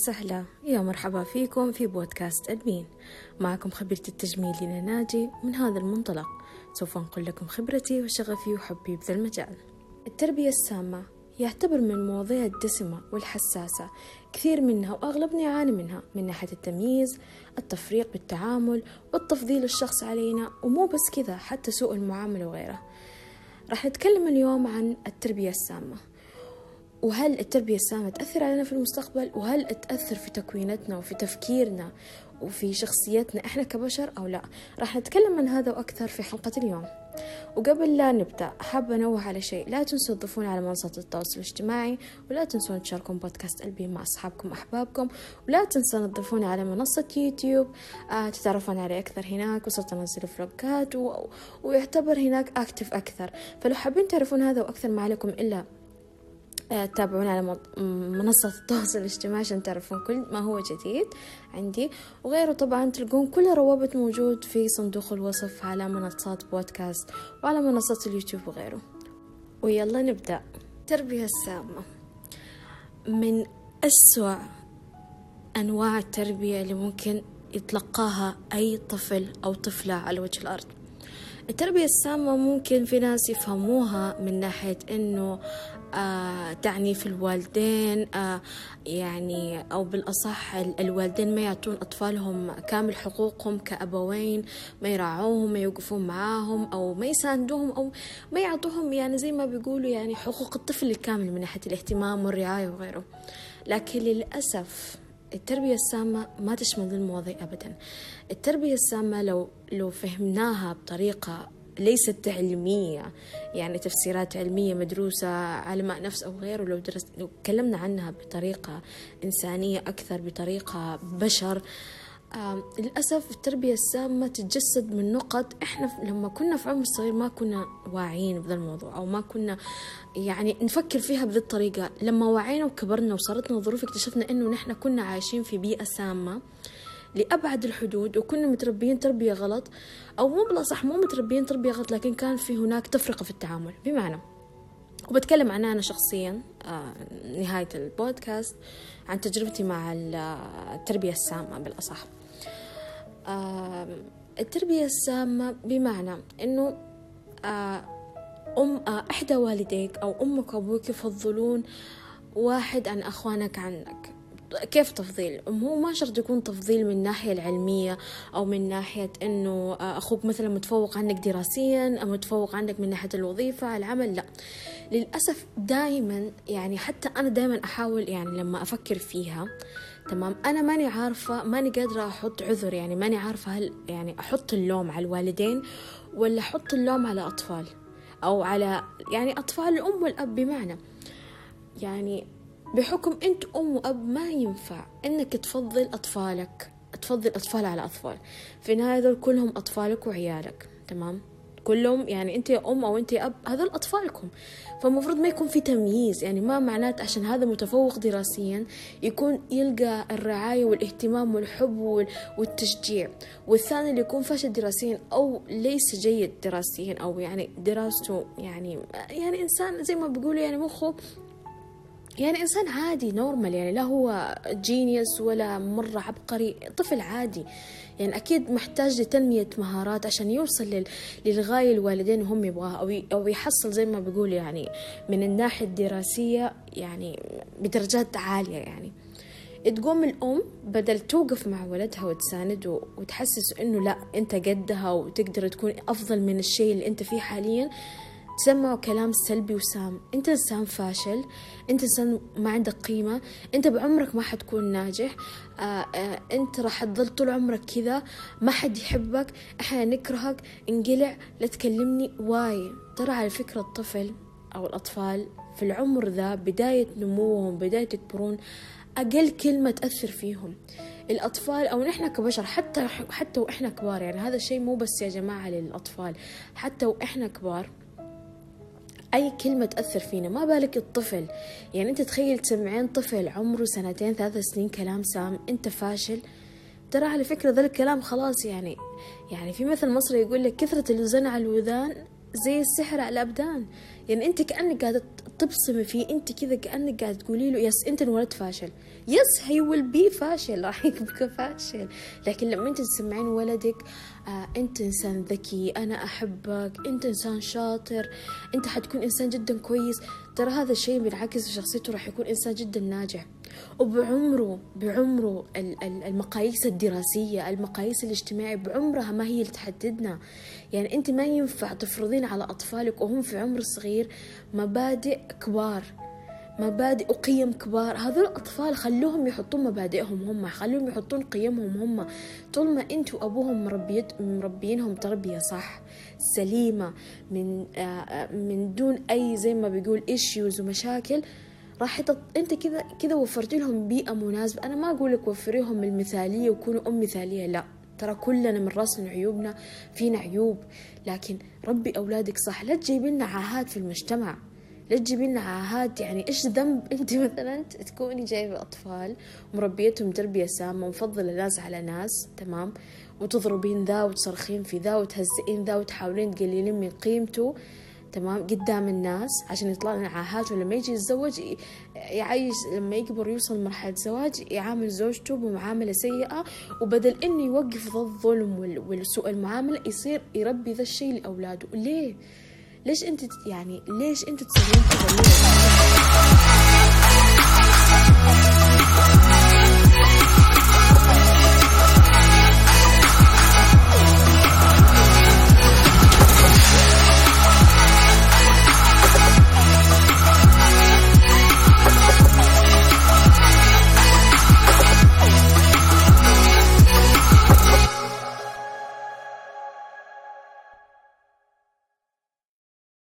يا سهلا يا مرحبا فيكم في بودكاست أدمين. معكم خبيرة التجميل لنا ناجي من هذا المنطلق. سوف أنقل لكم خبرتي وشغفي وحبي بذا المجال. التربية السامة يعتبر من المواضيع الدسمة والحساسة كثير منها وأغلبنا يعاني منها من ناحية التمييز التفريق بالتعامل والتفضيل الشخص علينا ومو بس كذا حتى سوء المعاملة وغيره. راح نتكلم اليوم عن التربية السامة. وهل التربية السامة تأثر علينا في المستقبل؟ وهل تأثر في تكوينتنا وفي تفكيرنا وفي شخصيتنا إحنا كبشر أو لا؟ راح نتكلم عن هذا وأكثر في حلقة اليوم. وقبل لا نبدأ حابة أنوه على شيء. لا تنسوا تضيفون على منصات التواصل الاجتماعي ولا تنسون تشاركون بودكاست قلبي مع أصحابكم وأحبابكم. ولا تنسون تضيفون على منصة يوتيوب آه تتعرفون علي أكثر هناك وصرت أنزل فلوجات و... ويعتبر هناك أكتف أكثر. فلو حابين تعرفون هذا وأكثر ما عليكم إلا تابعونا على منصة التواصل الاجتماعي عشان تعرفون كل ما هو جديد عندي. وغيره طبعا تلقون كل الروابط موجود في صندوق الوصف على منصات بودكاست وعلى منصات اليوتيوب وغيره. ويلا نبدأ. التربية السامة. من أسوأ أنواع التربية اللي ممكن يتلقاها أي طفل أو طفلة على وجه الأرض. التربية السامة ممكن في ناس يفهموها من ناحية إنه آه تعني في الوالدين آه يعني أو بالأصح الوالدين ما يعطون أطفالهم كامل حقوقهم كأبوين ما يراعوهم ما يوقفون معاهم أو ما يساندوهم أو ما يعطوهم يعني زي ما بيقولوا يعني حقوق الطفل الكامل من ناحية الاهتمام والرعاية وغيره. لكن للأسف التربية السامة ما تشمل ذي المواضيع أبدا. التربية السامة لو لو فهمناها بطريقة ليست علمية يعني تفسيرات علمية مدروسة علماء نفس أو غيره لو, درس لو تكلمنا عنها بطريقة إنسانية أكثر بطريقة بشر آه للأسف التربية السامة تتجسد من نقط إحنا لما كنا في عمر صغير ما كنا واعيين بهذا الموضوع أو ما كنا يعني نفكر فيها بهذه الطريقة. لما وعينا وكبرنا وصارتنا ظروف اكتشفنا إنه نحن كنا عايشين في بيئة سامة لأبعد الحدود وكنا متربيين تربية غلط أو مو بلا صح مو متربيين تربية غلط لكن كان في هناك تفرقة في التعامل. بمعنى وبتكلم عن أنا شخصيا آه نهاية البودكاست عن تجربتي مع التربية السامة بالأصح. آه التربية السامة بمعنى إنه آه أم آه إحدى والديك أو أمك وأبوك يفضلون واحد عن أخوانك عنك. كيف تفضيل؟ هو ما شرط يكون تفضيل من الناحية العلمية أو من ناحية أنه أخوك مثلا متفوق عنك دراسيا أو متفوق عنك من ناحية الوظيفة العمل لا. للأسف دائما يعني حتى أنا دائما أحاول يعني لما أفكر فيها تمام. أنا ماني عارفة ماني قادرة أحط عذر يعني ماني عارفة هل يعني أحط اللوم على الوالدين ولا أحط اللوم على أطفال أو على يعني أطفال الأم والأب. بمعنى يعني بحكم أنت أم وأب ما ينفع أنك تفضل أطفالك تفضل أطفال على أطفال. في النهاية هذول كلهم أطفالك وعيالك. تمام؟ كلهم يعني أنت يا أم أو أنت يا أب هذول أطفالكم. فالمفروض ما يكون في تمييز يعني ما معنات عشان هذا متفوق دراسيا يكون يلقى الرعاية والاهتمام والحب والتشجيع. والثاني اللي يكون فاشل دراسيا أو ليس جيد دراسيا أو يعني دراسته يعني يعني إنسان زي ما بيقولوا يعني مخه يعني إنسان عادي نورمال يعني لا هو جينيوس ولا مرة عبقري طفل عادي. يعني أكيد محتاج لتنمية مهارات عشان يوصل للغاية الوالدين هم يبغاها أو أو يحصل زي ما بيقول يعني من الناحية الدراسية يعني بدرجات عالية يعني. تقوم الأم بدل توقف مع ولدها وتسانده وتحسس إنه لا أنت قدها وتقدر تكون أفضل من الشيء اللي أنت فيه حاليا. تسمعوا كلام سلبي وسام. انت انسان فاشل انت انسان ما عندك قيمة انت بعمرك ما حتكون ناجح. آآ آآ انت راح تظل طول عمرك كذا ما حد يحبك إحنا نكرهك. انقلع لا تكلمني. واي؟ ترى على فكرة الطفل أو الأطفال في العمر ذا بداية نموهم بداية يكبرون أقل كلمة تأثر فيهم. الأطفال أو نحن كبشر حتى حتى وإحنا كبار يعني هذا الشيء مو بس يا جماعة للأطفال حتى وإحنا كبار أي كلمة تأثر فينا ما بالك الطفل. يعني أنت تخيل تسمعين طفل عمره سنتين ثلاث سنين كلام سام أنت فاشل. ترى على فكرة ذا الكلام خلاص يعني يعني في مثل مصري يقول لك كثرة الزن على الوذان زي السحر على الأبدان. يعني أنت كأنك قاعدة تبصمي فيه أنت كذا كأنك قاعدة تقولي له yes أنت انولدت فاشل. yes he will be فاشل. راح يبقى فاشل. لكن لما أنت تسمعين ولدك آه أنت إنسان ذكي أنا أحبك أنت إنسان شاطر أنت حتكون إنسان جدا كويس ترى هذا الشيء بينعكس في شخصيته راح يكون إنسان جدا ناجح. وبعمره بعمره المقاييس الدراسية المقاييس الاجتماعية بعمرها ما هي اللي تحددنا. يعني أنت ما ينفع تفرضين على أطفالك وهم في عمر صغير مبادئ كبار مبادئ وقيم كبار. هذول الأطفال خلوهم يحطون مبادئهم هم خلوهم يحطون قيمهم هم. طول ما أنت وأبوهم مربيت مربينهم تربية صح سليمة من آه من دون أي زي ما بيقول إيشيوز ومشاكل راح تط... انت كذا كذا وفرت لهم بيئة مناسبة. أنا ما أقول لك وفريهم المثالية وكونوا أم مثالية لا. ترى كلنا من راسنا عيوبنا فينا عيوب. لكن ربي أولادك صح. لا تجيبي لنا عاهات في المجتمع. لا تجيبي لنا عاهات يعني إيش ذنب أنت مثلا تكوني جايبة أطفال مربيتهم تربية سامة ومفضلة ناس على ناس تمام؟ وتضربين ذا وتصرخين في ذا وتهزئين ذا وتحاولين تقللين من قيمته. تمام قدام الناس عشان يطلع لنا عاهات ولما يجي يتزوج يعيش لما يكبر يوصل لمرحلة زواج يعامل زوجته بمعاملة سيئة وبدل إنه يوقف ذا الظلم والسوء المعاملة يصير يربي ذا الشيء لأولاده ليه؟ ليش أنت يعني ليش أنت تسوين كذا؟